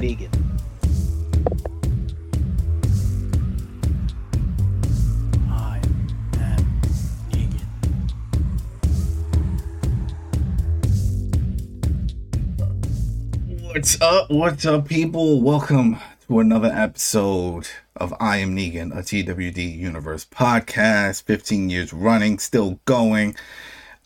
Negan. I am. What's up? What's up, people? Welcome to another episode of I Am Negan, a TWD Universe podcast. 15 years running, still going.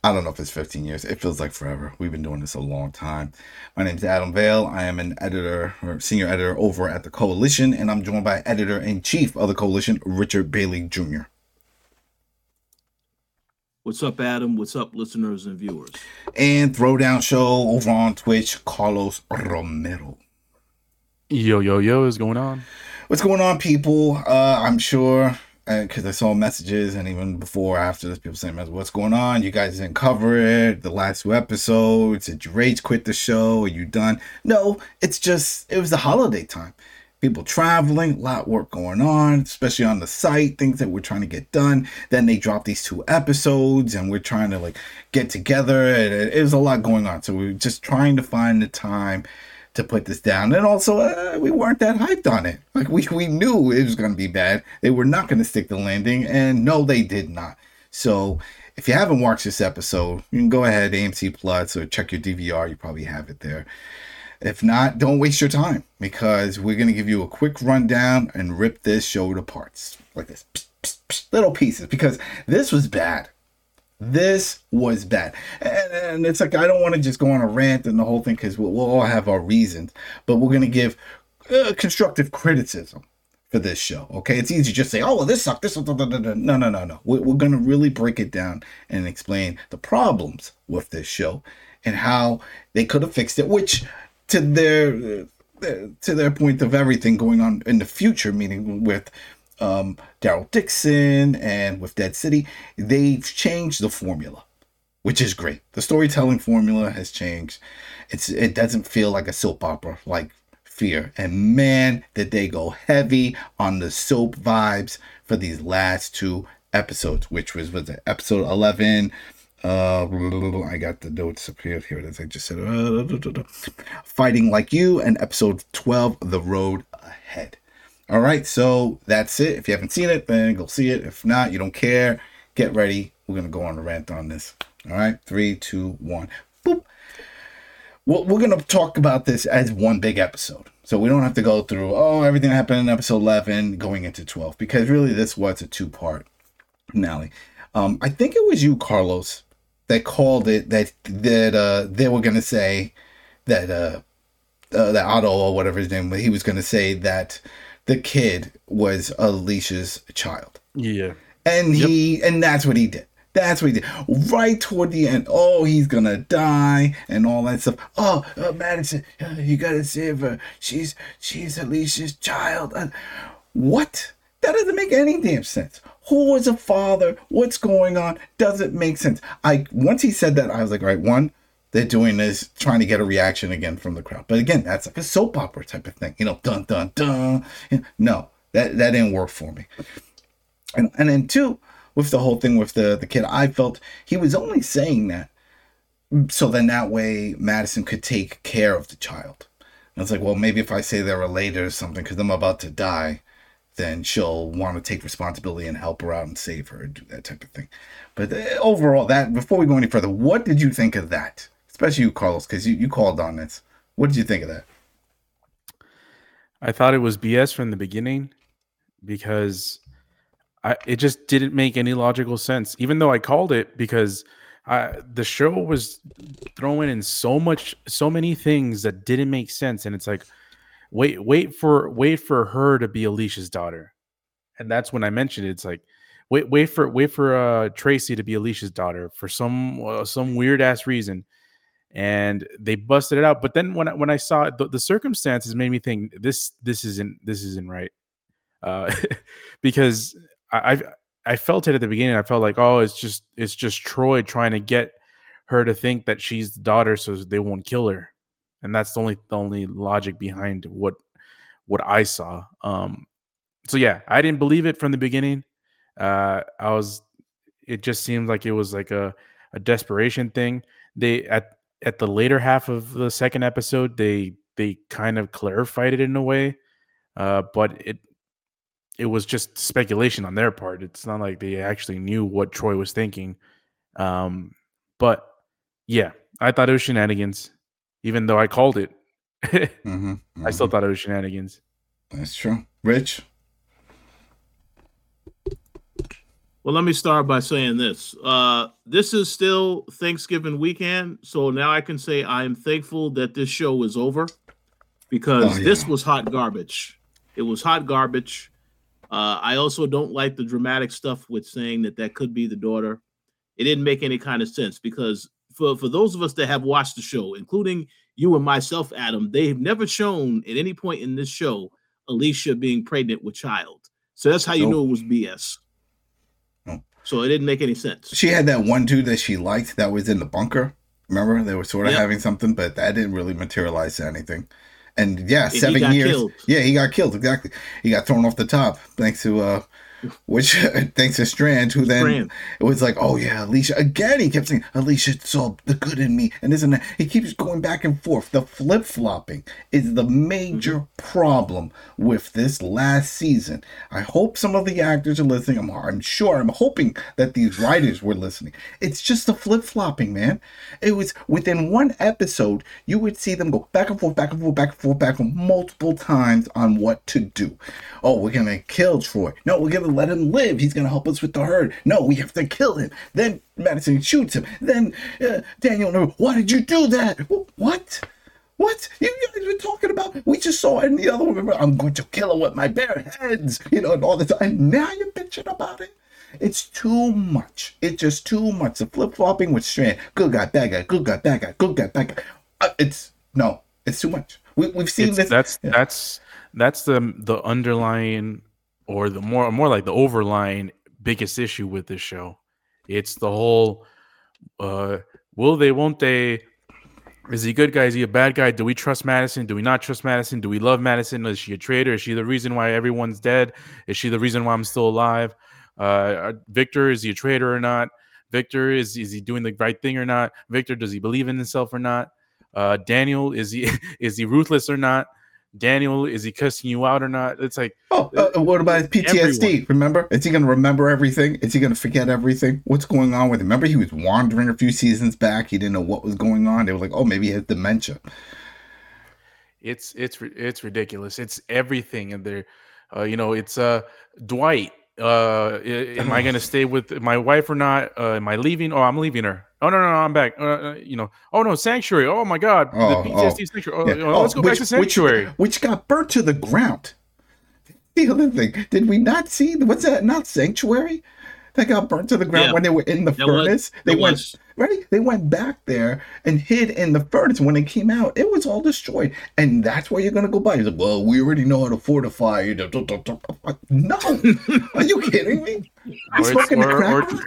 I don't know if it's 15 years. It feels like forever. We've been doing this a long time. My name is Adam Vale. I am an editor or senior editor over at the Coalition, and I'm joined by editor in chief of the Coalition, Richard Bailey Jr. What's up, Adam? What's up, listeners and viewers? And Throwdown Show over on Twitch, Carlos Romero. Yo, yo, yo, is going on? What's going on, people? Uh, I'm sure because I saw messages and even before, after this, people saying, "What's going on? You guys didn't cover it. The last two episodes. Did you rage quit the show? Are you done?" No, it's just it was the holiday time. People traveling, a lot of work going on, especially on the site, things that we're trying to get done. Then they drop these two episodes, and we're trying to like get together. It, it was a lot going on, so we are just trying to find the time to put this down. And also, uh, we weren't that hyped on it. Like we we knew it was going to be bad. They were not going to stick the landing, and no, they did not. So. If you haven't watched this episode, you can go ahead AMC Plus or check your DVR. You probably have it there. If not, don't waste your time because we're going to give you a quick rundown and rip this show to parts like this. Little pieces because this was bad. This was bad. And, and it's like, I don't want to just go on a rant and the whole thing because we'll, we'll, all have our reasons, but we're going to give uh, constructive criticism for this show. Okay. It's easy to just say, oh, well, this sucked. This, no, no, no, no, no. We're, we're going to really break it down and explain the problems with this show and how they could have fixed it, which to their to their point of everything going on in the future, meaning with um, Daryl Dixon and with Dead City, they've changed the formula, which is great. The storytelling formula has changed. It's it doesn't feel like a soap opera like Fear, and man, did they go heavy on the soap vibes for these last two episodes, which was was it episode eleven uh, I got the notes up here. Here it is. I just said, uh, Fighting Like You, and episode 12, The Road Ahead. All right, so that's it. If you haven't seen it, then go see it. If not, you don't care. Get ready. We're to go on a rant on this. All right, three, two, one. Boop. Well, we're to talk about this as one big episode. So we don't have to go through, oh, everything that happened in episode 11 going into 12, because really this was a two part finale. Um, I think it was you, Carlos, that called it that that uh, they were gonna say that uh, uh that Otto or whatever his name was, he was gonna say that the kid was Alicia's child. Yeah. And yep. he and that's what he did. That's what he did. Right toward the end, oh, he's gonna die and all that stuff. Oh, uh, Madison, uh, you gotta save her. She's she's Alicia's child. Uh, what? That doesn't make any damn sense who is a father? What's going on? Doesn't make sense. I once he said that, I was like, all right, one, they're doing this trying to get a reaction again from the crowd. But again, that's like a soap opera type of thing. You know, dun dun dun. No, that that didn't work for me. And and then two, with the whole thing with the the kid, I felt he was only saying that so then that way Madison could take care of the child. And I was like, well, maybe if I say they're related or something, because I'm about to die, then she'll want to take responsibility and help her out and save her and do that type of thing. But uh, overall, that before we go any further, what did you think of that? Especially you, Carlos, because you, you called on this. What did you think of that? I thought it was BS from the beginning because I it just didn't make any logical sense. Even though I called it because I, the show was throwing in so much, so many things that didn't make sense, and it's like wait wait for wait for her to be Alicia's daughter. And that's when I mentioned it. It's like wait wait for wait for uh Tracy to be Alicia's daughter for some uh, some weird ass reason. And they busted it out. But then when I, when I saw it, the, the circumstances made me think this this isn't this isn't right. Uh, because I, I felt it at the beginning. I felt like, oh, it's just it's just Troy trying to get her to think that she's the daughter so they won't kill her and that's the only the only logic behind what what I saw. Um, so yeah, I didn't believe it from the beginning. Uh, I was, it just seemed like it was like a a desperation thing. They at at the later half of the second episode, they they kind of clarified it in a way, uh, but it it was just speculation on their part. It's not like they actually knew what Troy was thinking. Um, but yeah, I thought it was shenanigans, even though I called it. Mm-hmm, mm-hmm. I still thought it was shenanigans. That's true. Rich? Well, let me start by saying this. Uh, this is still Thanksgiving weekend, so now I can say I am thankful that this show is over because Oh, yeah. this was hot garbage. It was hot garbage. Uh, I also don't like the dramatic stuff with saying that that could be the daughter. It didn't make any kind of sense because for, for those of us that have watched the show, including you and myself, Adam, they've never shown at any point in this show Alicia being pregnant with child. So that's how you Nope. knew it was BS. So it didn't make any sense. She had that one dude that she liked that was in the bunker. Remember? They were sort of Yep. having something, but that didn't really materialize to anything. And yeah, he seven got years. killed. Yeah, he got killed. Exactly. He got thrown off the top thanks to uh which thanks to Strand, who then Strand. it was like, oh yeah, Alicia again. He kept saying, Alicia saw the good in me, and this and that. He keeps going back and forth. The flip flopping is the major Mm-hmm. problem with this last season. I hope some of the actors are listening. I'm, I'm sure. I'm hoping that these writers were listening. It's just the flip flopping, man. It was within one episode, you would see them go back and forth, back and forth, back and forth, back and forth multiple times on what to do. Oh, we're gonna kill Troy. No, we're gonna let him live. He's gonna help us with the herd. No, we have to kill him. Then Madison shoots him. Then uh, Daniel, no, why did you do that? What? What? You guys were talking about? We just saw it in the other one. Remember, I'm going to kill him with my bare hands, you know, and all the time. And now you're bitching about it. It's too much. It's just too much. The flip flopping with Strand. Good guy, bad guy. Good guy, bad guy. Good guy, bad guy. Uh, it's no. It's too much. We, we've seen It's, this. that's yeah. that's that's the the underlying or the more more like the overlying biggest issue with this show. It's the whole uh will they won't they is he a good guy? Is he a bad guy? Do we trust Madison? Do we not trust Madison? Do we love Madison? Is she a traitor? Is she the reason why everyone's dead? Is she the reason why I'm still alive? Uh, Victor, is he a traitor or not? Victor, is is he doing the right thing or not? Victor, does he believe in himself or not? Uh, Daniel, is he is he ruthless or not? Daniel, is he cussing you out or not? It's like Oh, uh, what about his PTSD? Everyone. Remember? Is he going to remember everything? Is he going to forget everything? What's going on with him? Remember, he was wandering a few seasons back. He didn't know what was going on. They were like, oh, maybe he has dementia. it's it's it's ridiculous. It's everything, and there, uh, you know, it's uh Dwight. Uh, am I gonna stay with my wife or not? Uh, am I leaving? Oh, I'm leaving her. Oh no, no, no I'm back. Uh, uh, you know. Oh no, Sanctuary. Oh my God, Oh, the oh. PTSD Sanctuary. Oh, Yeah. oh, let's go back to Sanctuary. Which, which got burnt to the ground. The other thing, did we not see? What's that? Not Sanctuary? That got burnt to the ground Yeah. when they were in the That was- furnace. they went was. right. They went back there and hid in the furnace. When they came out, it was all destroyed, and that's where you're gonna go by. He's like, "Well, we already know how to fortify it." No, are you kidding me? Or it's- smoking the or- or- crack?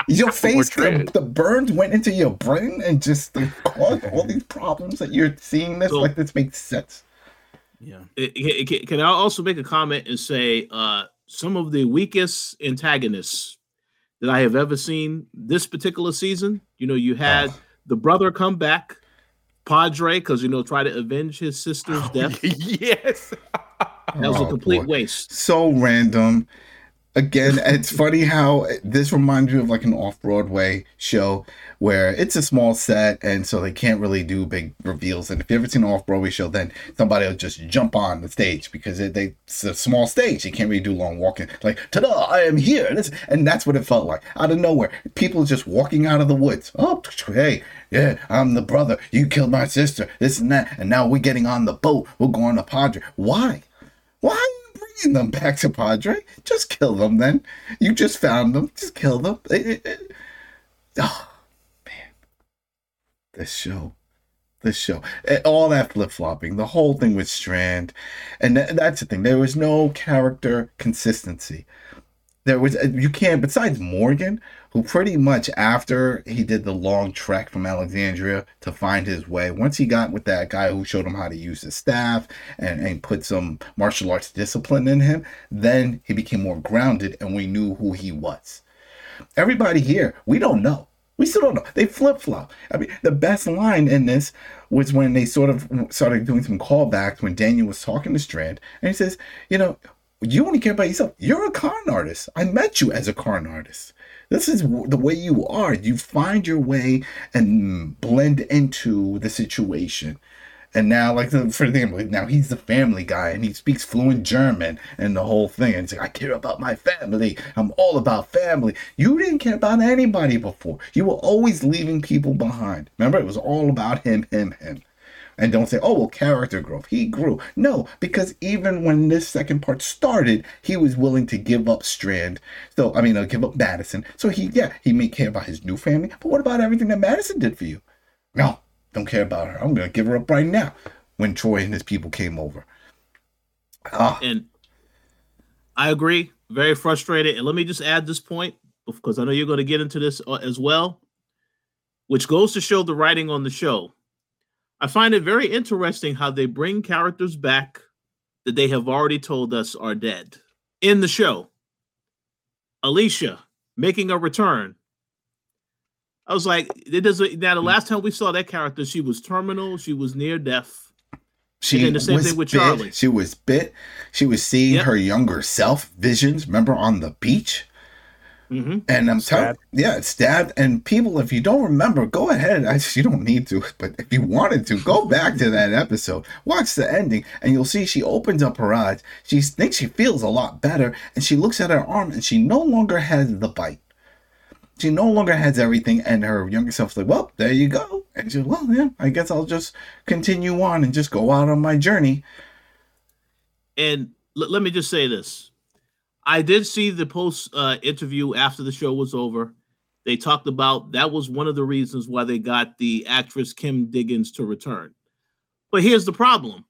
Your face, the, the burns went into your brain and just they caused all these problems that you're seeing this. So- like this makes sense. Yeah. It- it- Can can I also make a comment and say uh, some of the weakest antagonists that I have ever seen this particular season? You know, you had Oh. the brother come back, Padre, because you know, try to avenge his sister's death. yes. That was a Oh, complete boy. waste. So random. Again, it's funny how this reminds you of like an off Broadway show where it's a small set and so they can't really do big reveals. And if you've ever seen an off Broadway show, then somebody will just jump on the stage because it, they, it's a small stage. You can't really do long walking. Like, ta da, I am here. This, and that's what it felt like. Out of nowhere, people just walking out of the woods. Oh, hey, yeah, I'm the brother. You killed my sister. This and that. And now we're getting on the boat. We're going to Padre. Why? Why bringing them back to Padre? Just kill them then. You just found them. Just kill them. It- it- it- Oh, man. This show. This show. Eh, All that flip flopping. The whole thing with Strand. And tha- that's the thing. There was no character consistency. There was, uh, you can't, besides Morgan, who pretty much after he did the long trek from Alexandria to find his way, once he got with that guy who showed him how to use his staff and, and put some martial arts discipline in him, then he became more grounded and we knew who he was. Everybody here, we don't know. We still don't know. They flip flop. I mean, the best line in this was when they sort of started doing some callbacks when Daniel was talking to Strand, and he says, "You know, you only care about yourself. You're a con artist. I met you as a con artist. This is the way you are. You find your way and blend into the situation." And now, like for example, now he's the family guy and he speaks fluent German and the whole thing. And he's like, I care about my family. I'm all about family. You didn't care about anybody before. You were always leaving people behind. Remember, it was all about him, him, him. And don't say, oh, well, character growth. He grew. No, because even when this second part started, he was willing to give up Strand. So, I mean, uh, give up Madison. So he, yeah, he may care about his new family. But what about everything that Madison did for you? No, don't care about her. I'm gonna give her up right now. When Troy and his people came over. Ah. And I agree. Very frustrated. And let me just add this point because I know you're going to get into this uh, as well, which goes to show the writing on the show. I find it very interesting how they bring characters back that they have already told us are dead in the show. Alicia making a return I was like, it doesn't. Now, the hmm. last time we saw that character, she was terminal. She was near death. She and the same thing with bit, Charlie. She was bit. She was seeing yep. her younger self visions. Remember on the beach. Mm-hmm. And I'm telling, yeah, it's stabbed. And people, if you don't remember, go ahead. I, you don't need to, but if you wanted to, go back to that episode, watch the ending, and you'll see she opens up her eyes. She thinks she feels a lot better, and she looks at her arm, and she no longer has the bite she no longer has everything, and her younger self's like, "Well, there you go." And she's, "Well, yeah, I guess I'll just continue on and just go out on my journey." And l- let me just say this: I did see the post uh, interview after the show was over. They talked about that was one of the reasons why they got the actress Kim Diggins to return. But here's the problem: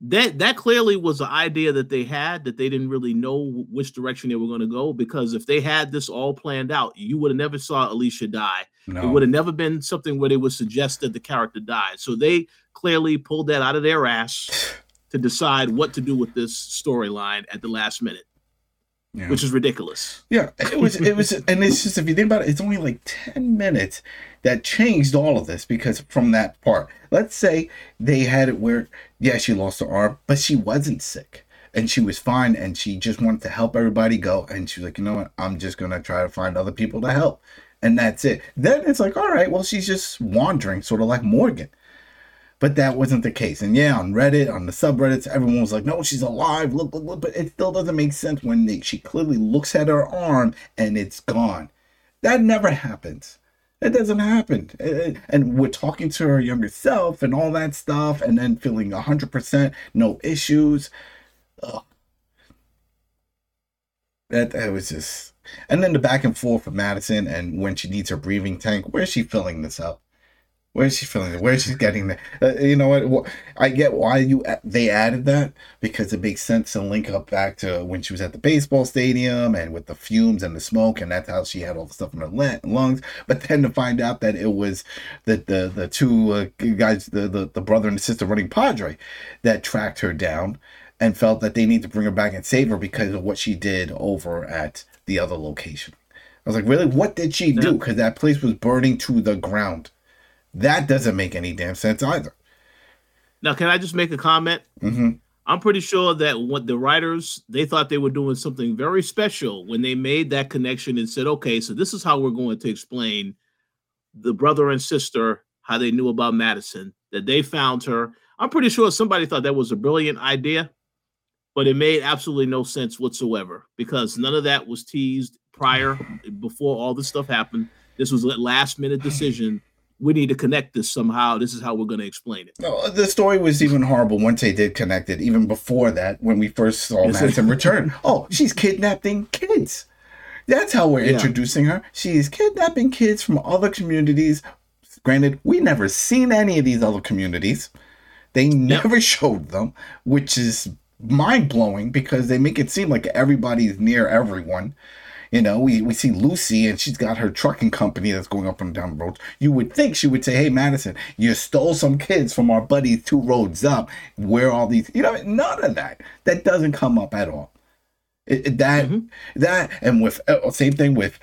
that that clearly was an idea that they had that they didn't really know which direction they were going to go because if they had this all planned out you would have never saw alicia die no. it would have never been something where they would suggest that the character died so they clearly pulled that out of their ass to decide what to do with this storyline at the last minute yeah. which is ridiculous yeah it was it was and it's just if you think about it it's only like 10 minutes that changed all of this because from that part, let's say they had it where, yeah, she lost her arm, but she wasn't sick and she was fine and she just wanted to help everybody go. And she was like, you know what? I'm just going to try to find other people to help. And that's it. Then it's like, all right, well, she's just wandering, sort of like Morgan. But that wasn't the case. And yeah, on Reddit, on the subreddits, everyone was like, no, she's alive. Look, look, look. But it still doesn't make sense when they, she clearly looks at her arm and it's gone. That never happens. It doesn't happen. And we're talking to her younger self and all that stuff, and then feeling 100% no issues. Ugh. That, that was just. And then the back and forth of Madison and when she needs her breathing tank, where's she filling this up? Where's she feeling it? Where's she getting that? Uh, you know what? I get why you they added that because it makes sense to link up back to when she was at the baseball stadium and with the fumes and the smoke, and that's how she had all the stuff in her lungs. But then to find out that it was the the the two uh, guys, the, the the brother and the sister running Padre, that tracked her down and felt that they need to bring her back and save her because of what she did over at the other location. I was like, really? What did she do? Because that place was burning to the ground. That doesn't make any damn sense either. Now, can I just make a comment? Mm-hmm. I'm pretty sure that what the writers they thought they were doing something very special when they made that connection and said, "Okay, so this is how we're going to explain the brother and sister how they knew about Madison that they found her." I'm pretty sure somebody thought that was a brilliant idea, but it made absolutely no sense whatsoever because none of that was teased prior before all this stuff happened. This was a last minute decision we need to connect this somehow. This is how we're going to explain it. No, the story was even horrible once they did connect it. Even before that, when we first saw Madison return, oh, she's kidnapping kids. That's how we're yeah. introducing her. She's kidnapping kids from other communities. Granted, we never seen any of these other communities. They never yep. showed them, which is mind blowing because they make it seem like everybody's near everyone. You know, we, we see Lucy and she's got her trucking company that's going up and down the road. You would think she would say, Hey, Madison, you stole some kids from our buddies two roads up. Where all these, you know, none of that. That doesn't come up at all. It, it, that, mm-hmm. that, and with, uh, same thing with,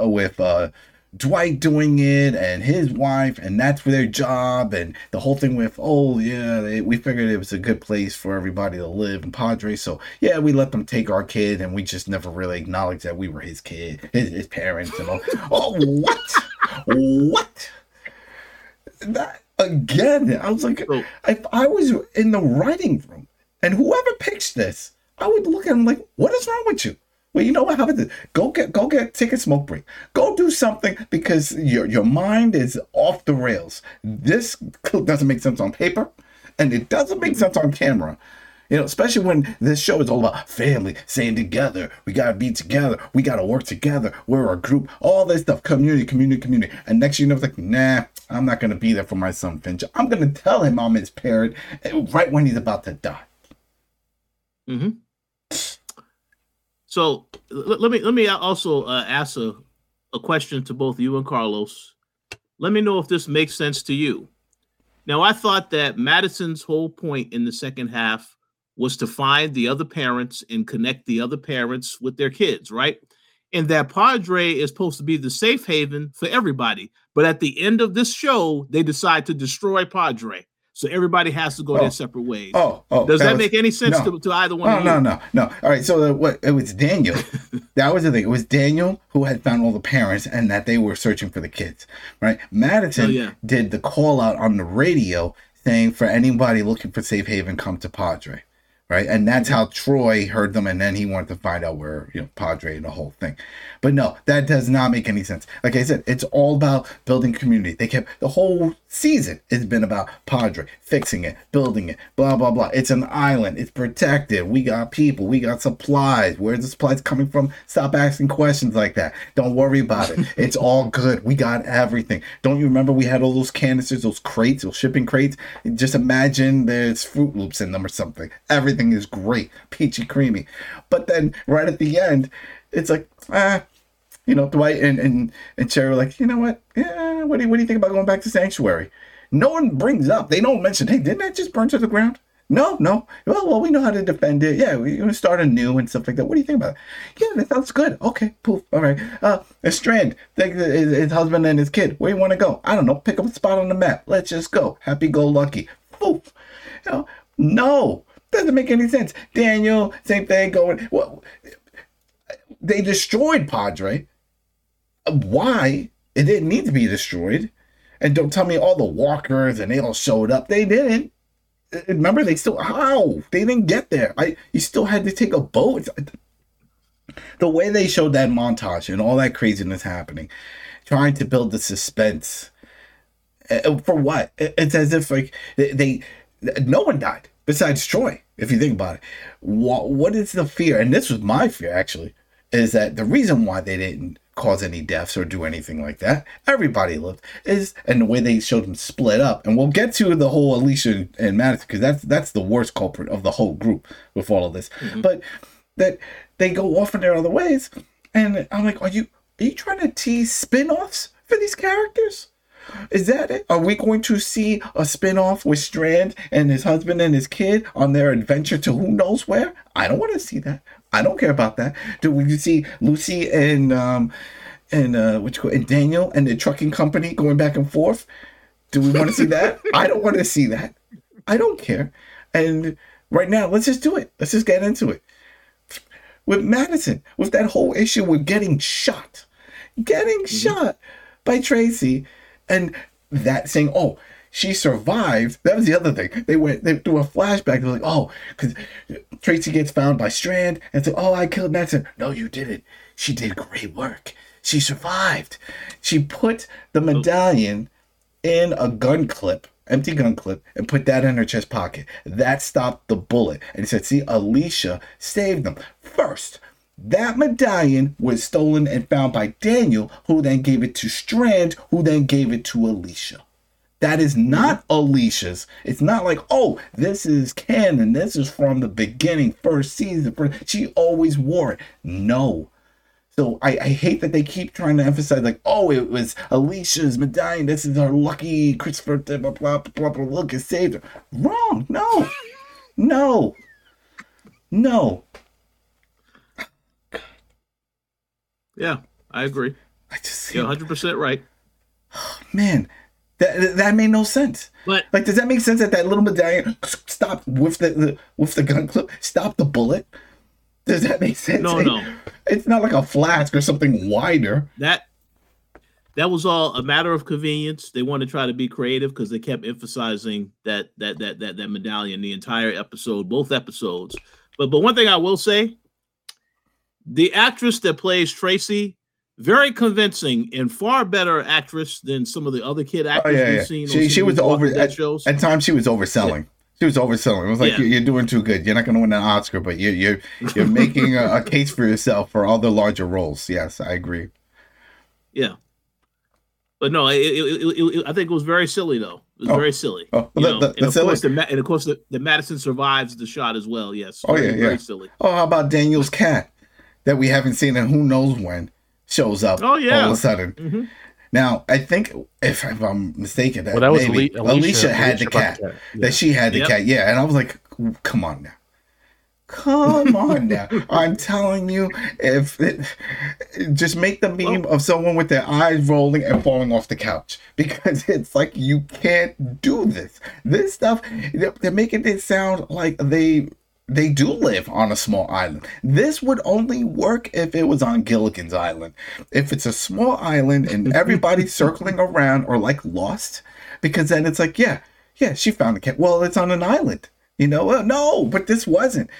uh, with, uh, Dwight doing it and his wife, and that's for their job, and the whole thing with, oh, yeah, they, we figured it was a good place for everybody to live in Padre. So, yeah, we let them take our kid, and we just never really acknowledged that we were his kid, his, his parents, and all. oh, what? what? That again, I was like, if I was in the writing room and whoever pitched this, I would look at him like, what is wrong with you? Well, you know what? How about this? Go get, go get, take a smoke break. Go do something because your your mind is off the rails. This doesn't make sense on paper, and it doesn't make sense on camera. You know, especially when this show is all about family, staying together. We gotta be together. We gotta work together. We're a group. All this stuff, community, community, community. And next you know, it's like, nah, I'm not gonna be there for my son Finch. I'm gonna tell him I'm his parent right when he's about to die. Mm-hmm. So let, let me let me also uh, ask a, a question to both you and Carlos. Let me know if this makes sense to you. Now, I thought that Madison's whole point in the second half was to find the other parents and connect the other parents with their kids, right? And that Padre is supposed to be the safe haven for everybody. But at the end of this show, they decide to destroy Padre. So everybody has to go oh. their separate ways. Oh, oh. Does that, that was, make any sense no. to, to, either one? Oh, no, no, no. All right. So what? It was Daniel. that was the thing. It was Daniel who had found all the parents and that they were searching for the kids. Right. Madison oh, yeah. did the call out on the radio saying for anybody looking for safe haven, come to Padre right? And that's mm-hmm. how Troy heard them, and then he wanted to find out where you know Padre and the whole thing. But no, that does not make any sense. Like I said, it's all about building community. They kept the whole season it's been about Padre fixing it, building it, blah blah blah. It's an island. It's protected. We got people. We got supplies. Where's the supplies coming from? Stop asking questions like that. Don't worry about it. It's all good. We got everything. Don't you remember we had all those canisters, those crates, those shipping crates? Just imagine there's Fruit Loops in them or something. Everything is great, peachy creamy. But then right at the end, it's like ah you know, Dwight and and and Sherry were like, you know what? Yeah, what do you, what do you think about going back to Sanctuary? No one brings up. They don't mention. Hey, didn't that just burn to the ground? No, no. Well, well, we know how to defend it. Yeah, we're gonna start anew and stuff like that. What do you think about it? Yeah, that sounds good. Okay, poof. All right. Uh, a Strand, his, his husband and his kid. Where do you want to go? I don't know. Pick up a spot on the map. Let's just go. Happy go lucky. Poof. You know, no, doesn't make any sense. Daniel, same thing. Going. Well, they destroyed Padre why it didn't need to be destroyed. And don't tell me all the walkers and they all showed up. They didn't. Remember, they still how they didn't get there. I you still had to take a boat. The way they showed that montage and all that craziness happening, trying to build the suspense. Uh, for what? It's as if like they, they no one died besides Troy. If you think about it, what what is the fear? And this was my fear actually, is that the reason why they didn't cause any deaths or do anything like that. Everybody lived. Is and the way they showed them split up, and we'll get to the whole Alicia and Madison because that's that's the worst culprit of the whole group with all of this. Mm-hmm. But that they go off in their other ways, and I'm like, are you are you trying to tease spin-offs for these characters? Is that it? Are we going to see a spin-off with Strand and his husband and his kid on their adventure to who knows where? I don't want to see that. I don't care about that. Do we see Lucy and um and uh what you call and Daniel and the trucking company going back and forth? Do we want to see that? I don't want to see that. I don't care. And right now, let's just do it. Let's just get into it. With Madison, with that whole issue with getting shot, getting mm-hmm. shot by Tracy, and that saying, "Oh, she survived. That was the other thing. They went, they do a flashback. They're like, oh, because Tracy gets found by Strand and say, oh, I killed Madison. No, you didn't. She did great work. She survived. She put the oh. medallion in a gun clip, empty gun clip, and put that in her chest pocket. That stopped the bullet. And he said, see, Alicia saved them. First, that medallion was stolen and found by Daniel, who then gave it to Strand, who then gave it to Alicia. That is not Alicia's. It's not like, oh, this is canon. This is from the beginning, first season. First. She always wore it. No. So I, I hate that they keep trying to emphasize, like, oh, it was Alicia's medallion. This is our lucky Christopher, blah, blah, blah, blah, blah, look, it saved her. Wrong. No. No. No. Yeah, I agree. I just You're 100 percent right. man, that that made no sense. But Like, does that make sense that that little medallion stopped with the, the with the gun clip, stop the bullet? Does that make sense? No, Like, no. It's not like a flask or something wider. that that was all a matter of convenience. They wanted to try to be creative because they kept emphasizing that that that that that medallion the entire episode, both episodes. But but one thing I will say, the actress that plays Tracy, very convincing and far better actress than some of the other kid oh, actors Oh, yeah, we've seen. She- she was over- at- shows. At times, she was overselling. She was overselling. It was like Yeah. you're, you're doing too good. You're not going to win an Oscar, but you're you're you're making a, a case for yourself for all the larger roles. Yes, I agree. yeah. But no, it, it, it, I think it was very silly though. It was Oh. very silly. Oh, You the- know, the- and, of silly- course, the, and of course, the, the Madison survives the shot as well. Yes. Oh, Very, yeah, very yeah. silly. Oh, how about Daniel's cat that we haven't seen and who knows when shows up Oh, yeah. all of a sudden. Mhm. Now, I think if, if I'm mistaken, that, Well, that was maybe Ali- Alicia, had the Alicia brought cat. the cat. Yeah. That she had the Yep. cat. Yeah, and I was like, come on now. Come on now. I'm telling you, if it, just make the meme of someone with their eyes rolling and falling off the couch because it's like you can't do this. This stuff they're, they're making it sound like they they do live on a small island. This would only work if it was on Gilligan's Island. If it's a small island and everybody's circling around or like lost, because then it's like, yeah, yeah, she found the cat. Well, it's on an island. You know, well, no, but this wasn't.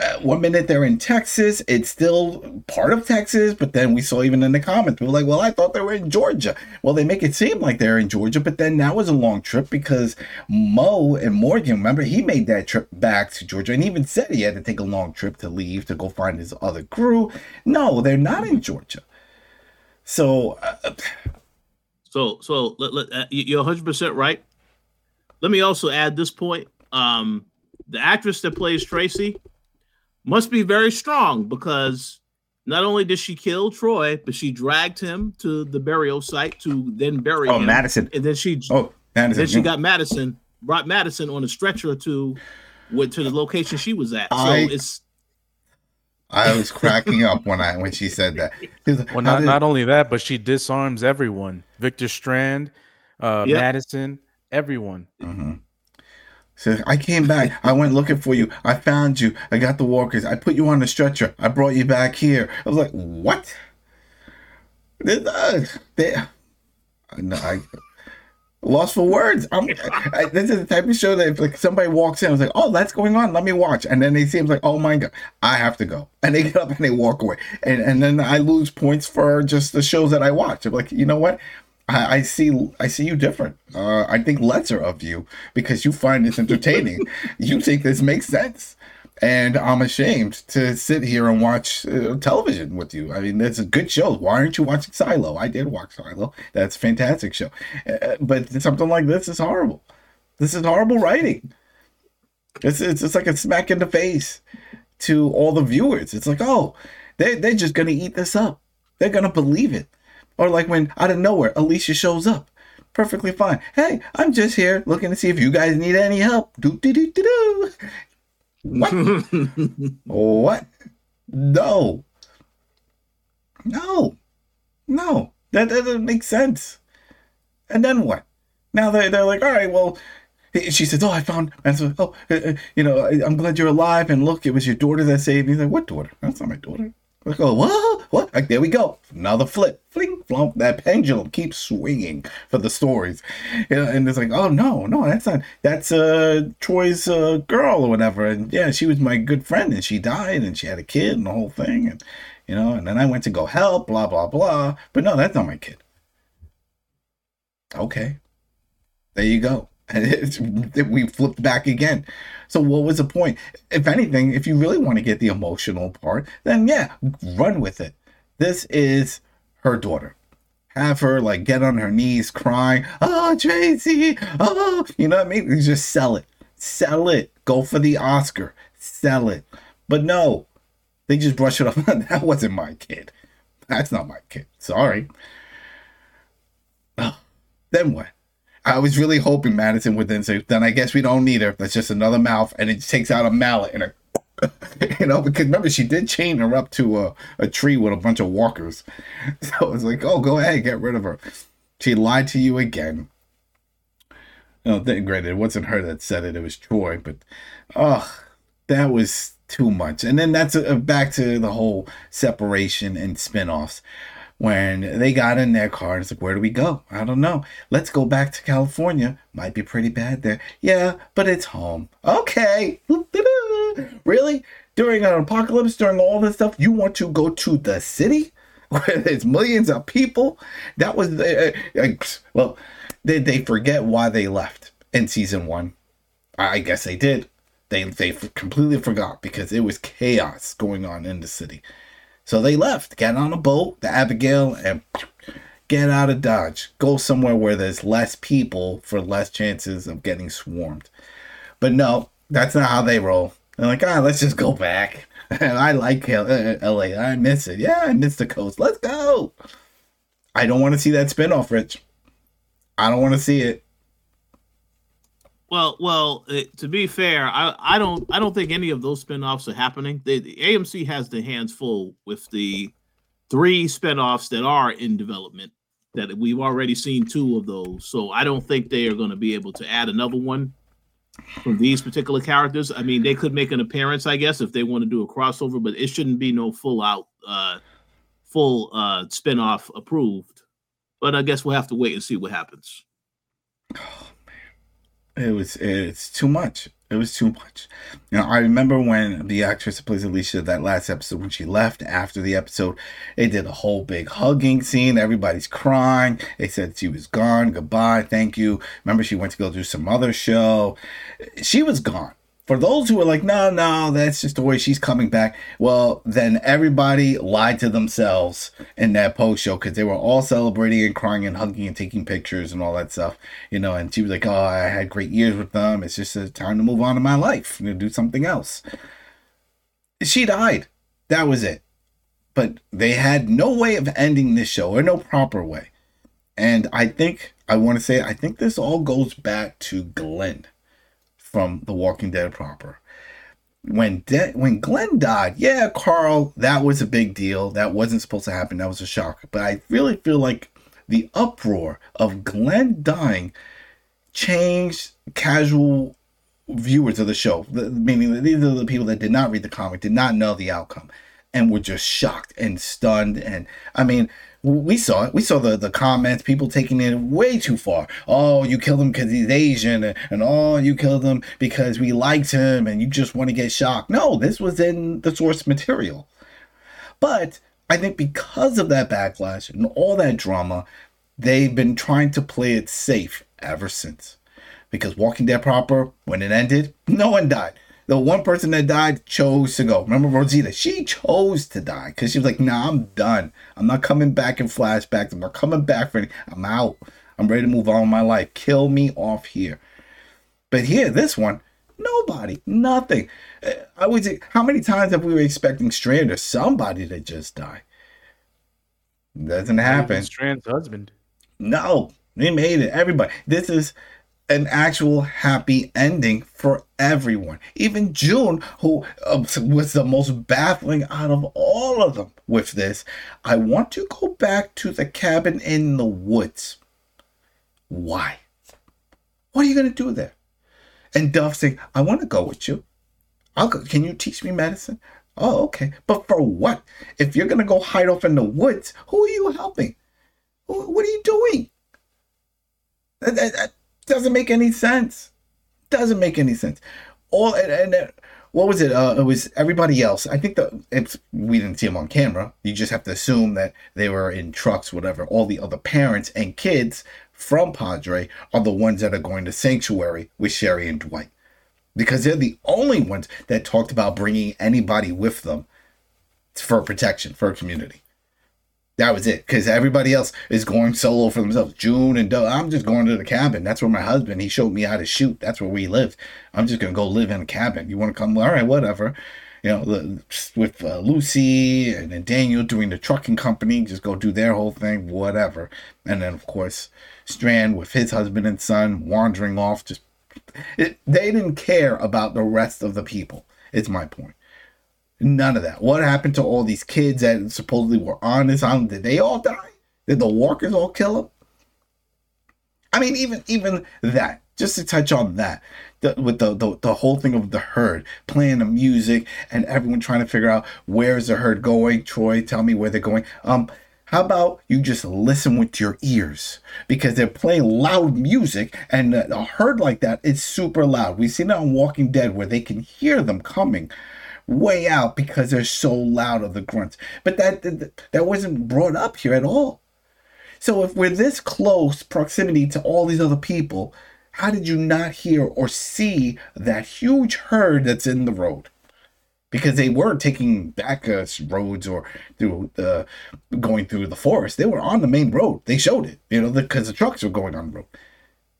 Uh, one minute they're in Texas, it's still part of Texas, but then we saw even in the comments, were like, well, I thought they were in Georgia. Well, they make it seem like they're in Georgia, but then that was a long trip because Mo and Morgan, remember, he made that trip back to Georgia and even said he had to take a long trip to leave to go find his other crew. No, they're not in Georgia. So, uh, So, so let, let, uh, you- you're 100 percent right. Let me also add this point: um, the actress that plays Tracy must be very strong because not only did she kill Troy, but she dragged him to the burial site to then bury oh, him, Madison. and then she Oh, Madison. then she got Madison, brought Madison on a stretcher to went to the location she was at. So I- it's I was cracking up when I when she said that. Like, Well, not, did- not only that, but she disarms everyone. Victor Strand, uh, Yep. Madison, everyone. Mhm. So I came back. I went looking for you. I found you. I got the walkers. I put you on the stretcher. I brought you back here. I was like, what? This, uh, they, no, I lost for words. I'm, I, this is the type of show that if like somebody walks in, I was like, oh, that's going on. Let me watch. And then they seem like, oh my god, I have to go. And they get up and they walk away. And and then I lose points for just the shows that I watch. I'm like, you know what? I, I see I see you different. Uh, I think lesser of you because you find this entertaining. you think this makes sense. And I'm ashamed to sit here and watch uh, television with you. I mean, it's a good show. Why aren't you watching Silo? I did watch Silo. That's a fantastic show. Uh, but something like this is horrible. This is horrible writing. It's, it's, it's like a smack in the face to all the viewers. It's like, oh, they, they're just going to eat this up. They're going to believe it. Or like when out of nowhere, Alicia shows up. Perfectly fine. Hey, I'm just here looking to see if you guys need any help. Do do do do do. What? what? No. No. No. That, that doesn't make sense. And then what? Now they're, they're like, all right, well, she says, oh, I found. And so, oh, uh, uh, you know, I, I'm glad you're alive. And look, it was your daughter that saved me. He's like, what daughter? That's not my daughter. Like, oh, what? What? Like, there we go. Another flip. Fling, flump. That pendulum keeps swinging for the stories. And it's like, oh, no, no, that's not. That's uh, Troy's uh, girl or whatever. And yeah, she was my good friend and she died and she had a kid and the whole thing. And, you know, and then I went to go help, blah, blah, blah. But no, that's not my kid. Okay. There you go. We flipped back again. So what was the point? If anything, if you really want to get the emotional part, then yeah, run with it. This is her daughter. Have her like get on her knees crying, oh ah, Tracy, oh you know what I mean? Just sell it. Sell it. Go for the Oscar. Sell it. But no, they just brush it off. that wasn't my kid. That's not my kid. Sorry. Oh, then what? I was really hoping Madison would then say, then I guess we don't need her. That's just another mouth. And it takes out a mallet and a you know, because remember she did chain her up to a, a tree with a bunch of walkers. So it's like, oh, go ahead, get rid of her. She lied to you again. No, then granted, it wasn't her that said it; it was Troy. But, oh, that was too much. And then that's a, back to the whole separation and spinoffs. When they got in their car, and it's like, where do we go? I don't know. Let's go back to California. Might be pretty bad there. Yeah, but it's home. Okay. Really? During an apocalypse, during all this stuff, you want to go to the city where there's millions of people? That was, uh, uh, well, did they forget why they left in season one. I guess they did. They they completely forgot because it was chaos going on in the city. So they left, got on a boat, the Abigail, and get out of Dodge. Go somewhere where there's less people for less chances of getting swarmed. But no, that's not how they roll. They're like, ah, let's just go back. I like LA. I miss it. Yeah, I miss the coast. Let's go. I don't want to see that spinoff, Rich. I don't want to see it. Well, well, uh, to be fair, I, I don't I don't think any of those spinoffs are happening. They, the AMC has the hands full with the three spinoffs that are in development. That we've already seen two of those, so I don't think they are going to be able to add another one from these particular characters. I mean, they could make an appearance, I guess, if they want to do a crossover, but it shouldn't be no full out, uh, full uh, spinoff approved. But I guess we'll have to wait and see what happens. It was it's too much. It was too much. You know, I remember when the actress that plays Alicia, that last episode, when she left after the episode, they did a whole big hugging scene. Everybody's crying. They said she was gone. Goodbye. Thank you. Remember, she went to go do some other show. She was gone for those who are like, no, no, that's just the way she's coming back. Well, then everybody lied to themselves in that post show because they were all celebrating and crying and hugging and taking pictures and all that stuff, you know. And she was like, oh, I had great years with them. It's just a time to move on in my life, you know, do something else. She died. That was it. But they had no way of ending this show or no proper way. And I think, I want to say, I think this all goes back to Glenn from The Walking Dead proper. When De- when Glenn died, yeah, Carl, that was a big deal. That wasn't supposed to happen. That was a shock. But I really feel like the uproar of Glenn dying changed casual viewers of the show, meaning these are the people that did not read the comic, did not know the outcome, and were just shocked and stunned. And I mean, we saw it. We saw the, the comments, people taking it way too far. Oh, you killed him because he's Asian, and, and oh, you killed him because we liked him, and you just want to get shocked. No, this was in the source material. But I think because of that backlash and all that drama, they've been trying to play it safe ever since. Because Walking Dead proper, when it ended, no one died the one person that died chose to go. Remember Rosita? She chose to die because she was like, "Nah, I'm done. I'm not coming back in flashbacks. I'm not coming back for any. I'm out. I'm ready to move on with my life. Kill me off here." But here, this one, nobody, nothing. Uh, I would say, how many times have we were expecting Strand or somebody to just die? Doesn't happen. Strand's husband. No, they made it. Everybody. This is an actual happy ending for everyone. Even June, who uh, was the most baffling out of all of them with this, I want to go back to the cabin in the woods. Why? What are you going to do there? And Duff saying, I want to go with you. I'll go. Can you teach me medicine? Oh, okay. But for what? If you're going to go hide off in the woods, who are you helping? What are you doing? That, that, doesn't make any sense. Doesn't make any sense. All and, and uh, what was it? Uh, it was everybody else. I think that it's we didn't see them on camera. You just have to assume that they were in trucks, whatever. All the other parents and kids from Padre are the ones that are going to Sanctuary with Sherry and Dwight, because they're the only ones that talked about bringing anybody with them for protection for a community. That was it, because everybody else is going solo for themselves. June and Doug, I'm just going to the cabin. That's where my husband. He showed me how to shoot. That's where we lived. I'm just gonna go live in a cabin. You want to come? All right, whatever. You know, with uh, Lucy and, and Daniel doing the trucking company, just go do their whole thing, whatever. And then of course, Strand with his husband and son wandering off. Just it, they didn't care about the rest of the people. It's my point. None of that. What happened to all these kids that supposedly were on this island? Did they all die? Did the walkers all kill them? I mean, even even that. Just to touch on that, the, with the, the the whole thing of the herd playing the music and everyone trying to figure out where's the herd going. Troy, tell me where they're going. Um, how about you just listen with your ears because they're playing loud music and a herd like that is super loud. We've seen it on Walking Dead where they can hear them coming way out because they're so loud of the grunts. But that that, wasn't brought up here at all. So if we're this close proximity to all these other people, how did you not hear or see that huge herd that's in the road? Because they were taking back uh, roads or through the going through the forest. They were on the main road. They showed it, you know, because the, the trucks were going on the road.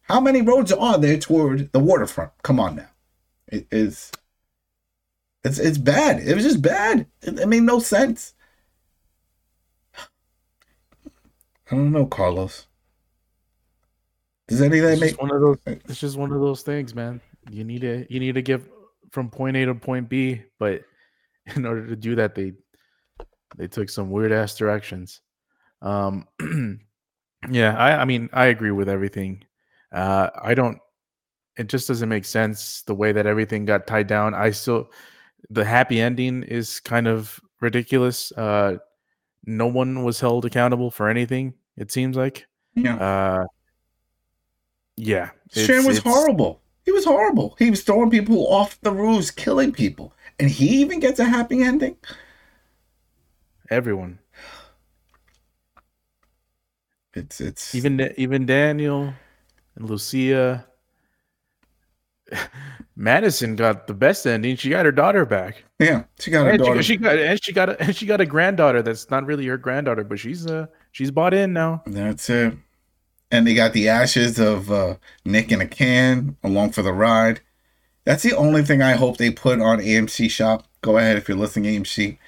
How many roads are there toward the waterfront? Come on now, it is. It's it's bad. It was just bad. It, it made no sense. I don't know, Carlos. Does anything It's make one of those. It's just one of those things, man. You need to you need to get from point A to point B, but in order to do that, they they took some weird ass directions. Um, yeah, I I mean I agree with everything. Uh, I don't. It just doesn't make sense the way that everything got tied down. I still the happy ending is kind of ridiculous. Uh, no one was held accountable for anything. It seems like. Yeah. Uh, yeah. It's- was it's- horrible. He was horrible. He was throwing people off the roofs, killing people, and he even gets a happy ending. Everyone, It's it's even even Daniel and Lucia. Madison got the best ending. She got her daughter back. yeah. She got a And daughter. she, she got and she got a, and she got a granddaughter that's not really her granddaughter, but she's uh she's bought in now. That's it. And they got the ashes of uh, Nick in a can along for the ride. That's the only thing I hope they put on AMC Shop. Go ahead if you're listening, AMC.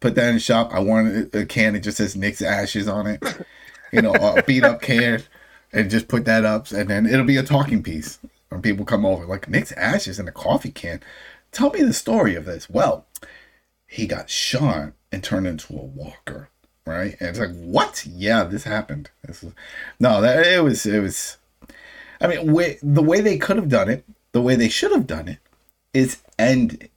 Put that in shop. I want a a can that just says Nick's ashes on it. You know, a beat up can, and just put that up, and then it'll be a talking piece when people come over. Like Nick's ashes in a coffee can. Tell me the story of this. Well, he got shot and turned into a walker, right? And it's like, what? Yeah, this happened. This is, no, that it was it was. I mean, the way they could have done it, the way they should have done it, is end,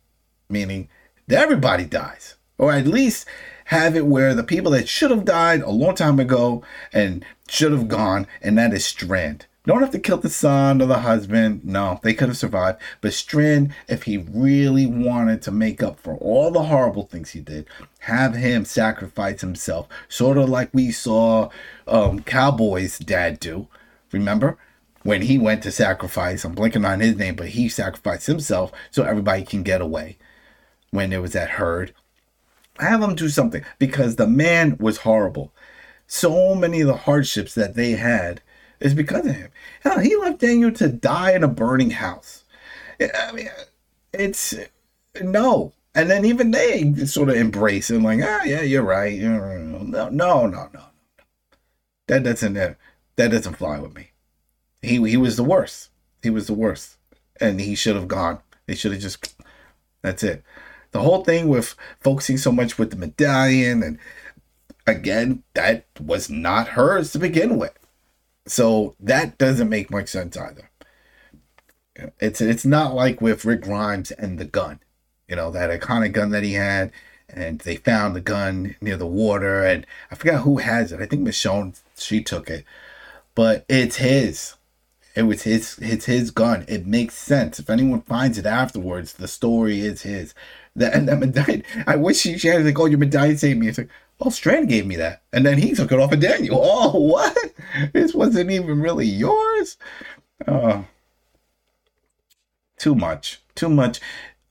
meaning that everybody dies, or at least have it where the people that should have died a long time ago and should have gone, and that is Strand. Don't have to kill the son or the husband. No, they could have survived. But Strand, if he really wanted to make up for all the horrible things he did, have him sacrifice himself, sort of like we saw um, Cowboy's dad do. Remember? When he went to sacrifice, I'm blinking on his name, but he sacrificed himself so everybody can get away when there was that herd. Have him do something because the man was horrible. So many of the hardships that they had is because of him. Hell, he left Daniel to die in a burning house. I mean, it's no. And then even they sort of embrace it, like, ah, yeah, you're right. You're- No, no, no, no. That doesn't that doesn't fly with me. He he was the worst. He was the worst, and he should have gone. They should have just. That's it. The whole thing with focusing so much with the medallion, and again, that was not hers to begin with. So that doesn't make much sense either. It's it's not like with Rick Grimes and the gun, you know, that iconic gun that he had, and they found the gun near the water, and I forgot who has it. I think Michonne she took it, but it's his. It was his it's his gun. It makes sense. If anyone finds it afterwards, the story is his. That and that medallion. I wish she, she had like, oh, your medallion saved me. It's like, oh, Strand gave me that, and then he took it off of Daniel. Oh, what? This wasn't even really yours. Oh, too much, too much.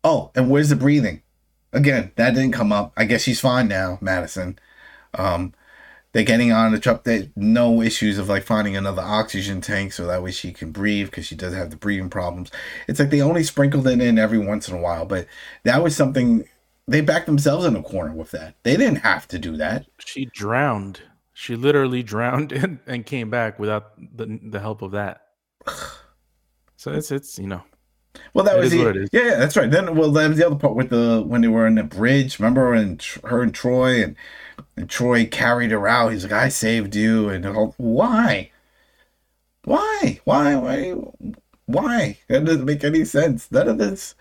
Oh, and where's the breathing? Again, that didn't come up. I guess she's fine now, Madison. Um, they're getting on the truck. They no issues of like finding another oxygen tank so that way she can breathe because she does have the breathing problems. It's like they only sprinkled it in every once in a while, but that was something they backed themselves in a corner with that. They didn't have to do that. She drowned. She literally drowned and, and came back without the the help of that. So it's it's you know Well, that was the, what it is. yeah, yeah, that's right. Then, well, that was the other part with the when they were in the bridge. Remember, and her and Troy and, and Troy carried her out. He's like, "I saved you," and whole, why, why, why, why, why? That doesn't make any sense. None of this.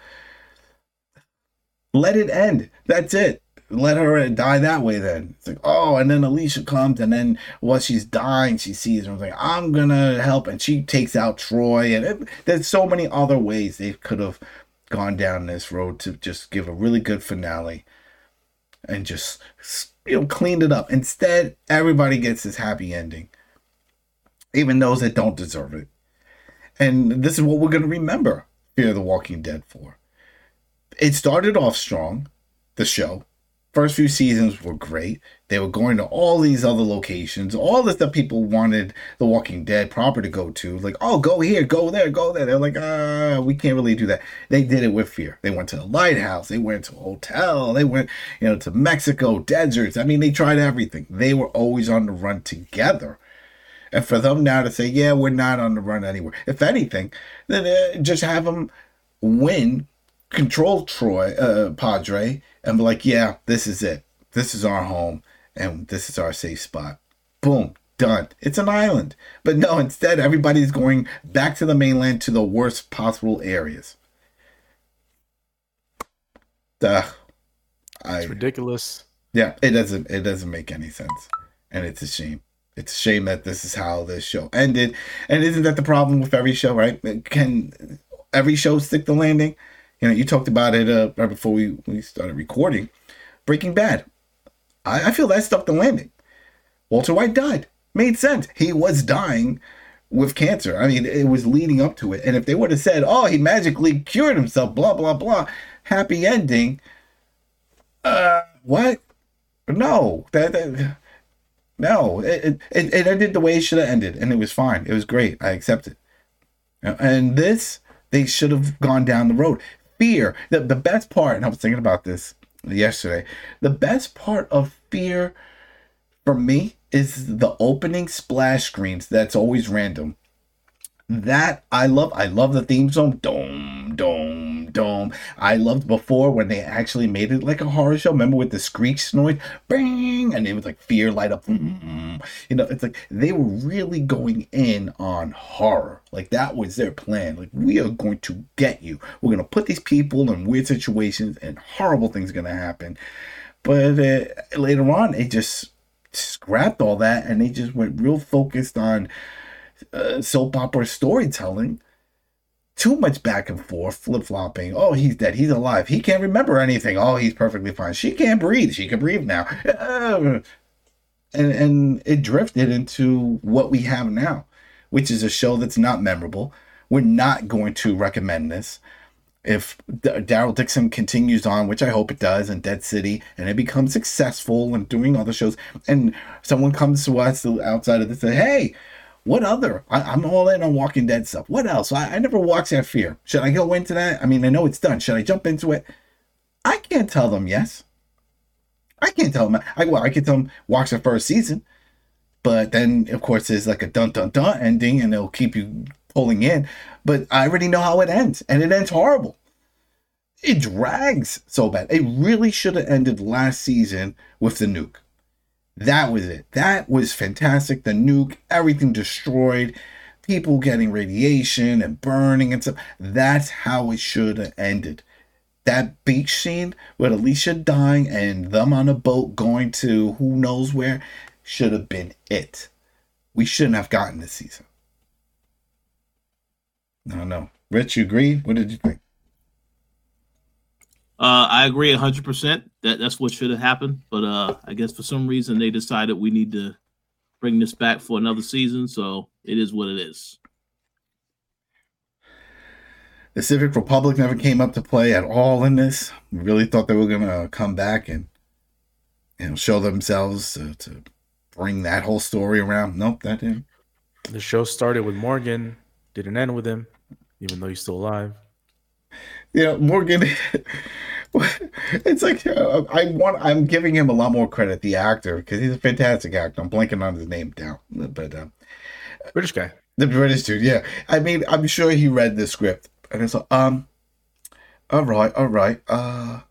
Let it end. That's it. Let her die that way. Then it's like, oh, and then Alicia comes, and then while she's dying, she sees her. and like, I'm gonna help, and she takes out Troy, and it, there's so many other ways they could have gone down this road to just give a really good finale, and just you know cleaned it up. Instead, everybody gets this happy ending, even those that don't deserve it. And this is what we're gonna remember Fear the Walking Dead for. It started off strong, the show. First few seasons were great. They were going to all these other locations, all the stuff people wanted The Walking Dead proper to go to. Like, oh, go here, go there, go there. They're like, uh, we can't really do that. They did it with fear. They went to the lighthouse, they went to a hotel, they went, you know, to Mexico, deserts. I mean, they tried everything. They were always on the run together. And for them now to say, yeah, we're not on the run anywhere. If anything, then uh, just have them win, control Troy, uh, Padre, and be like, yeah, this is it. This is our home, and this is our safe spot. Boom, done. It's an island. But no, instead, everybody's going back to the mainland to the worst possible areas. Duh. I, It's ridiculous. yeah, it doesn't it doesn't make any sense. And it's a shame. It's a shame that this is how this show ended. And isn't that the problem with every show, right? Can every show stick the landing? You know, you talked about it uh, right before we, we started recording. Breaking Bad. I, I feel that stuck the landing. Walter White died. Made sense. He was dying with cancer. I mean, it was leading up to it. And if they would have said, oh, he magically cured himself, blah, blah, blah, happy ending, uh, what? No, that, that no, it, it, it ended the way it should have ended, and it was fine. It was great. I accept it. And this, they should have gone down the road. Fear, the, the best part, and I was thinking about this yesterday, the best part of fear for me is the opening splash screens that's always random. That I love. I love the theme song. Dome, dome. I loved before when they actually made it like a horror show. Remember with the screech noise, bang, and it was like fear light up. You know, it's like they were really going in on horror. Like that was their plan. Like we are going to get you. We're gonna put these people in weird situations, and horrible things are gonna happen. But uh, later on, it just scrapped all that, and they just went real focused on uh, soap opera storytelling. Too much back and forth, flip flopping. Oh, he's dead. He's alive. He can't remember anything. Oh, he's perfectly fine. She can't breathe. She can breathe now. And and it drifted into what we have now, which is a show that's not memorable. We're not going to recommend this. If D- Daryl Dixon continues on, which I hope it does, in Dead City, and it becomes successful and doing other shows, and someone comes to us outside of this and say, "Hey, what other? I, I'm all in on Walking Dead stuff. What else? I, I never watched that Fear. Should I go into that? I mean, I know it's done. Should I jump into it? I can't tell them yes. I can't tell them. I well, I can tell them watch the first season, but then of course there's like a dun dun dun ending, and it'll keep you pulling in. But I already know how it ends, and it ends horrible. It drags so bad. It really should have ended last season with the nuke. That was it. That was fantastic. The nuke, everything destroyed, people getting radiation and burning and stuff. That's how it should have ended. That beach scene with Alicia dying and them on a boat going to who knows where should have been it. We shouldn't have gotten this season. No, no. Rich, you agree? What did you think? Uh, I agree hundred percent that that's what should have happened. But uh, I guess for some reason they decided we need to bring this back for another season. So it is what it is. The Civic Republic never came up to play at all in this. We really thought they were going to come back and you know show themselves to, to bring that whole story around. Nope, that didn't. The show started with Morgan, didn't end with him, even though he's still alive. You know, Morgan. it's like uh, I want. I'm giving him a lot more credit, the actor, because he's a fantastic actor. I'm blanking on his name down, but uh, British guy. the British dude, yeah. I mean, I'm sure he read the script and it's like, um, all right, all right, uh,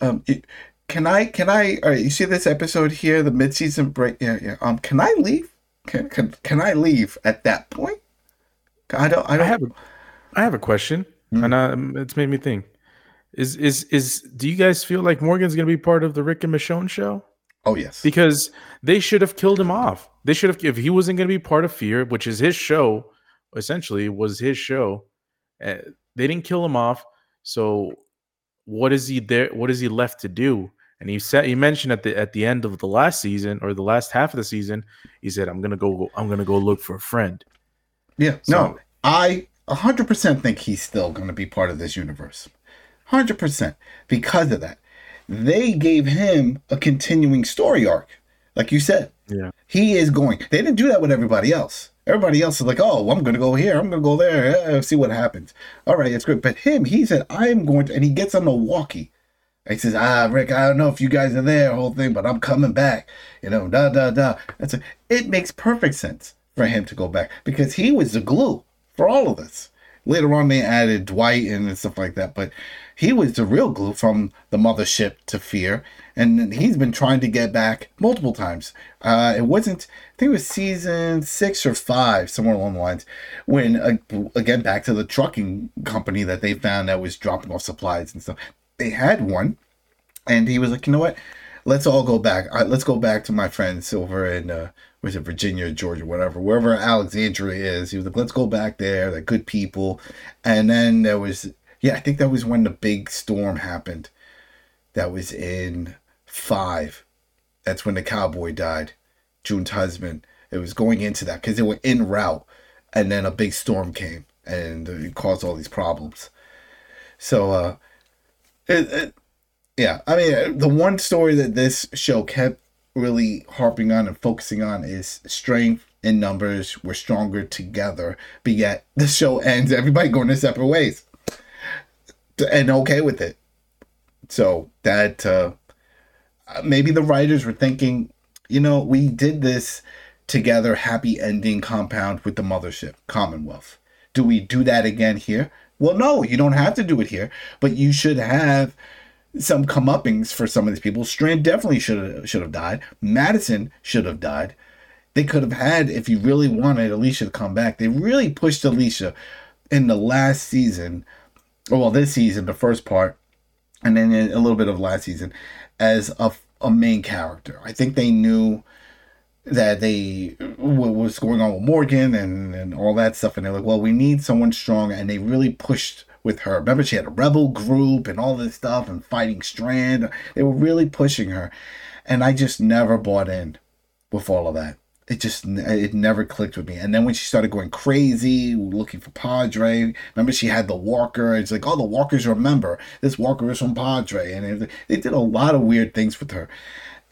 um, it, can I, can I, all right, you see this episode here, the mid-season break? Yeah, yeah. Um, can I leave? Can, can, can I leave at that point? I don't, I I don't have a, I have a question, Hmm. and uh, it's made me think. Is is is? Do you guys feel like Morgan's going to be part of the Rick and Michonne show? Oh yes. Because they should have killed him off. They should have if he wasn't going to be part of Fear, which is his show, essentially was his show. Uh, they didn't kill him off. So what is he there? What is he left to do? And he said he mentioned at the at the end of the last season or the last half of the season, he said, "I'm gonna go. I'm gonna go look for a friend." Yeah. So- no, I 100% think he's still going to be part of this universe. 100% because of that. They gave him a continuing story arc. Like you said, Yeah. he is going. They didn't do that with everybody else. Everybody else is like, oh, I'm going to go here. I'm going to go there. see what happens. All right, it's great. But him, he said, I'm going to, and he gets on the walkie. He says, ah, Rick, I don't know if you guys are there, whole thing, but I'm coming back. You know, da, da, da. That's a, it makes perfect sense for him to go back because he was the glue for all of this. Later on, they added Dwight and stuff like that, but he was the real glue from the mothership to Fear, and he's been trying to get back multiple times. Uh, it wasn't, I think it was season six or five, somewhere along the lines, when uh, again back to the trucking company that they found that was dropping off supplies and stuff. They had one, and he was like, you know what? Let's all go back. Uh, let's go back to my friends over in uh, was it Virginia, Georgia, whatever, wherever Alexandria is. He was like, let's go back there. They're good people. And then there was, yeah, I think that was when the big storm happened. That was in five. That's when the cowboy died, June's husband. It was going into that because they were en route, and then a big storm came and it caused all these problems. So, uh, it, it, yeah, I mean, the one story that this show kept really harping on and focusing on is strength in numbers. We're stronger together, but yet the show ends, everybody going their separate ways, and okay with it. So that uh, maybe the writers were thinking, you know, we did this together, happy ending compound with the mothership, Commonwealth. Do we do that again here? Well, no, you don't have to do it here, but you should have some comeuppings for some of these people. Strand definitely should have should have died. Madison should have died. They could have had, if you really wanted Alicia to come back, they really pushed Alicia in the last season, well, this season, the first part, and then a little bit of last season, as a, a main character. I think they knew that they what was going on with Morgan and, and all that stuff, and they're like, well, we need someone strong, and they really pushed with her. Remember, she had a rebel group and all this stuff, and fighting Strand. They were really pushing her, and I just never bought in with all of that. It just it never clicked with me. And then when she started going crazy, looking for Padre, remember she had the Walker. It's like, oh, the Walkers remember this Walker is from Padre, and it, they did a lot of weird things with her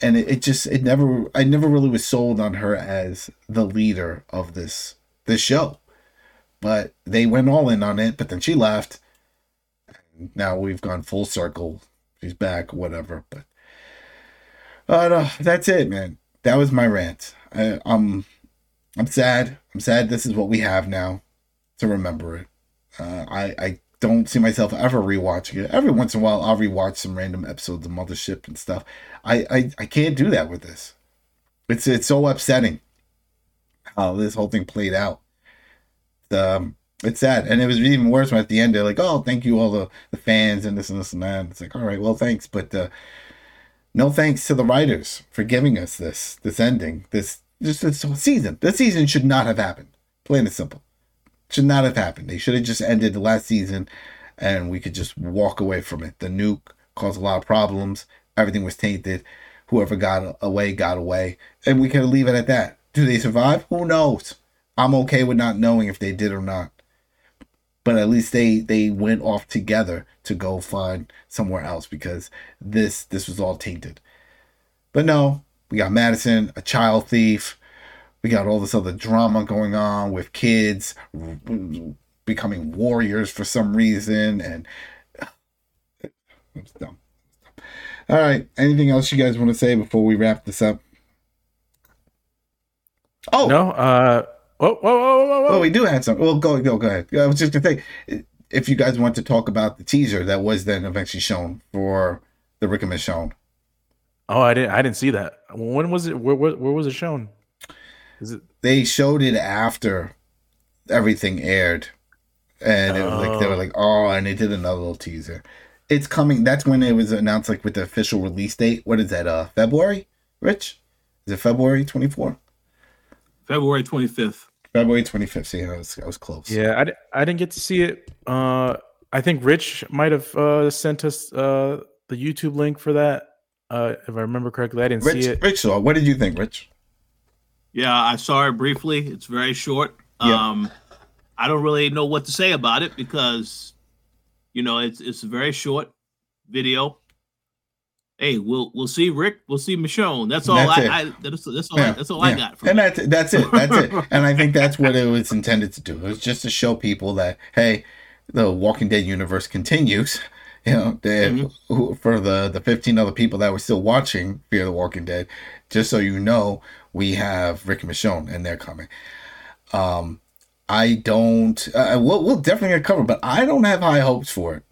and it, it just it never I never really was sold on her as the leader of this this show. But they went all in on it, but then she left. Now we've gone full circle. She's back, whatever. But uh, no, that's it, man. That was my rant. I, I'm I'm sad. I'm sad. This is what we have now to remember it. Uh, I I don't see myself ever rewatching it. Every once in a while, I'll rewatch some random episodes of Mothership and stuff. I, I, I can't do that with this. It's it's so upsetting how this whole thing played out. Um, it's sad, and it was even worse when at the end they're like, "Oh, thank you all the, the fans and this and this and that." It's like, all right, well, thanks, but uh, no thanks to the writers for giving us this this ending. This just this whole season. This season should not have happened. Plain and simple should not have happened. They should have just ended the last season and we could just walk away from it. The nuke caused a lot of problems. Everything was tainted. Whoever got away got away. And we could leave it at that. Do they survive? Who knows? I'm okay with not knowing if they did or not. But at least they they went off together to go find somewhere else because this this was all tainted. But no, we got Madison, a child thief. We got all this other drama going on with kids becoming warriors for some reason, and it's dumb. All right. Anything else you guys want to say before we wrap this up? Oh No. Uh. Whoa, whoa, whoa, whoa, whoa. Well, we do have some. Well, go, go, go ahead. I was just gonna say, if you guys want to talk about the teaser that was then eventually shown for the Rick and Michonne. Oh, I didn't. I didn't see that. When was it? Where, where, where was it shown? Is it? They showed it after everything aired, and it was like they were like, oh, and they did another little teaser. It's coming. That's when it was announced, like with the official release date. What is that? Uh, February. Rich, is it February twenty four? February twenty fifth. February twenty fifth. See, I was I was close. Yeah, I, I didn't get to see it. Uh, I think Rich might have uh sent us uh the YouTube link for that. Uh, if I remember correctly, I didn't Rich, see it. Rich, so what did you think, Rich? Yeah, I saw it briefly. It's very short. Yeah. Um, I don't really know what to say about it because, you know, it's it's a very short video. Hey, we'll we'll see Rick. We'll see Michonne. That's all. That's I, I, that's, that's all. Yeah. I, that's all yeah. I got. and that's that's it. That's it. and I think that's what it was intended to do. It was just to show people that hey, the Walking Dead universe continues. You know, mm-hmm. for the the fifteen other people that were still watching Fear the Walking Dead, just so you know, we have Rick and Michonne, and they're coming. Um, I don't. Uh, we'll, we'll definitely get covered, but I don't have high hopes for it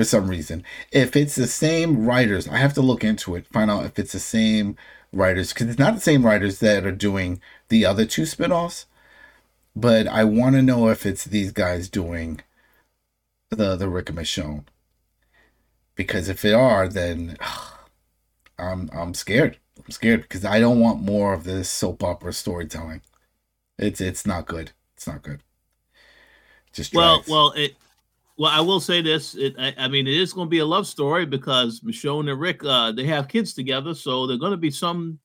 for some reason. If it's the same writers, I have to look into it, find out if it's the same writers, because it's not the same writers that are doing the other two spinoffs. But I want to know if it's these guys doing the the Rick and Michonne. Because if they are, then ugh, I'm I'm scared. I'm scared because I don't want more of this soap opera storytelling. It's it's not good. It's not good. Just well, well, it. Well, I will say this. It, I, I mean, it is going to be a love story because Michonne and Rick, uh, they have kids together, so there's going to be some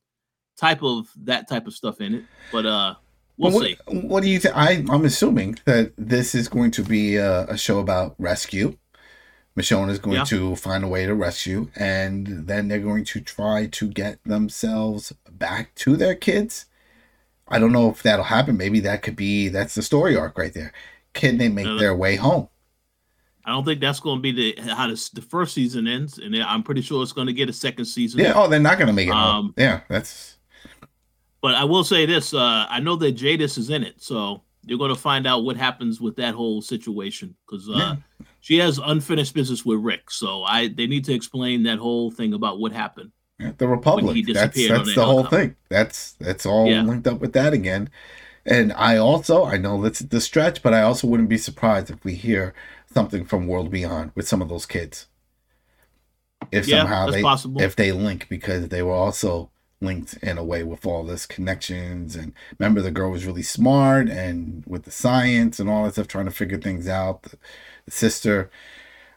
type of that type of stuff in it. But uh, we'll what, see. What do you think? I'm assuming that this is going to be a, a show about rescue. Michonne is going yeah. to find a way to rescue, and then they're going to try to get themselves back to their kids I don't know if that'll happen. Maybe that could be that's the story arc right there. Can they make their way home? I don't think that's going to be the how this, the first season ends, and I'm pretty sure it's going to get a second season. Yeah. Oh, they're not going to make it. Um. Yeah, that's. But I will say this: uh, I know that Jadis is in it, so you're going to find out what happens with that whole situation because uh, yeah. she has unfinished business with Rick. So I they need to explain that whole thing about what happened the Republic. That's that's the whole thing. That's that's all yeah. linked up with that again. And I also I know that's the stretch, but I also wouldn't be surprised if we hear something from World Beyond with some of those kids. If yeah, somehow they possible. if they link because they were also linked in a way with all this connections and remember the girl was really smart and with the science and all that stuff trying to figure things out the, the sister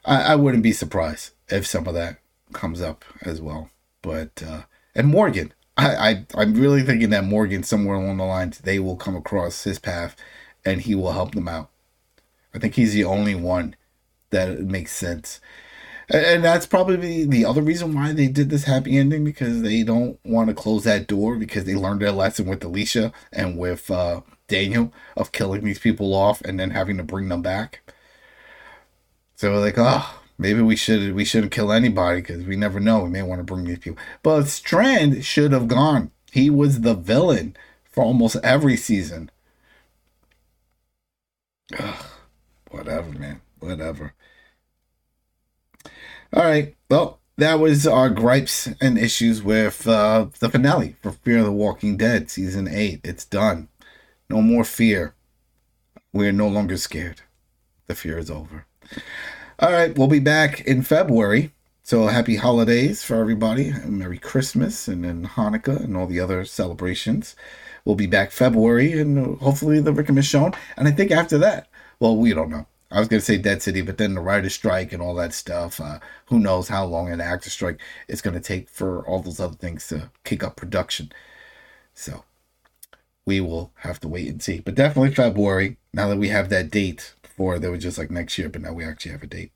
I, I wouldn't be surprised if some of that comes up as well but uh, and Morgan, I, I I'm really thinking that Morgan somewhere along the lines they will come across his path, and he will help them out. I think he's the only one that makes sense. And that's probably the other reason why they did this happy ending because they don't want to close that door because they learned their lesson with Alicia and with uh, Daniel of killing these people off and then having to bring them back. So like, oh, Maybe we should we shouldn't kill anybody because we never know. We may want to bring these people. But Strand should have gone. He was the villain for almost every season. Ugh, whatever, man. Whatever. All right. Well, that was our gripes and issues with uh, the finale for Fear of the Walking Dead season eight. It's done. No more fear. We are no longer scared. The fear is over. All right, we'll be back in February. So happy holidays for everybody. And Merry Christmas and then Hanukkah and all the other celebrations. We'll be back February and hopefully the Rick and Michonne. And I think after that, well, we don't know. I was going to say Dead City, but then the writer's strike and all that stuff. Uh, who knows how long an actor strike is going to take for all those other things to kick up production. So we will have to wait and see. But definitely February, now that we have that date before they were just like next year, but now we actually have a date.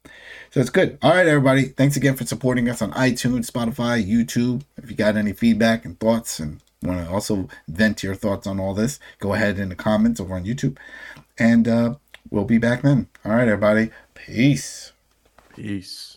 So it's good. All right, everybody. Thanks again for supporting us on iTunes, Spotify, YouTube. If you got any feedback and thoughts and want to also vent your thoughts on all this, go ahead in the comments over on YouTube. And uh, we'll be back then. All right, everybody. Peace. Peace.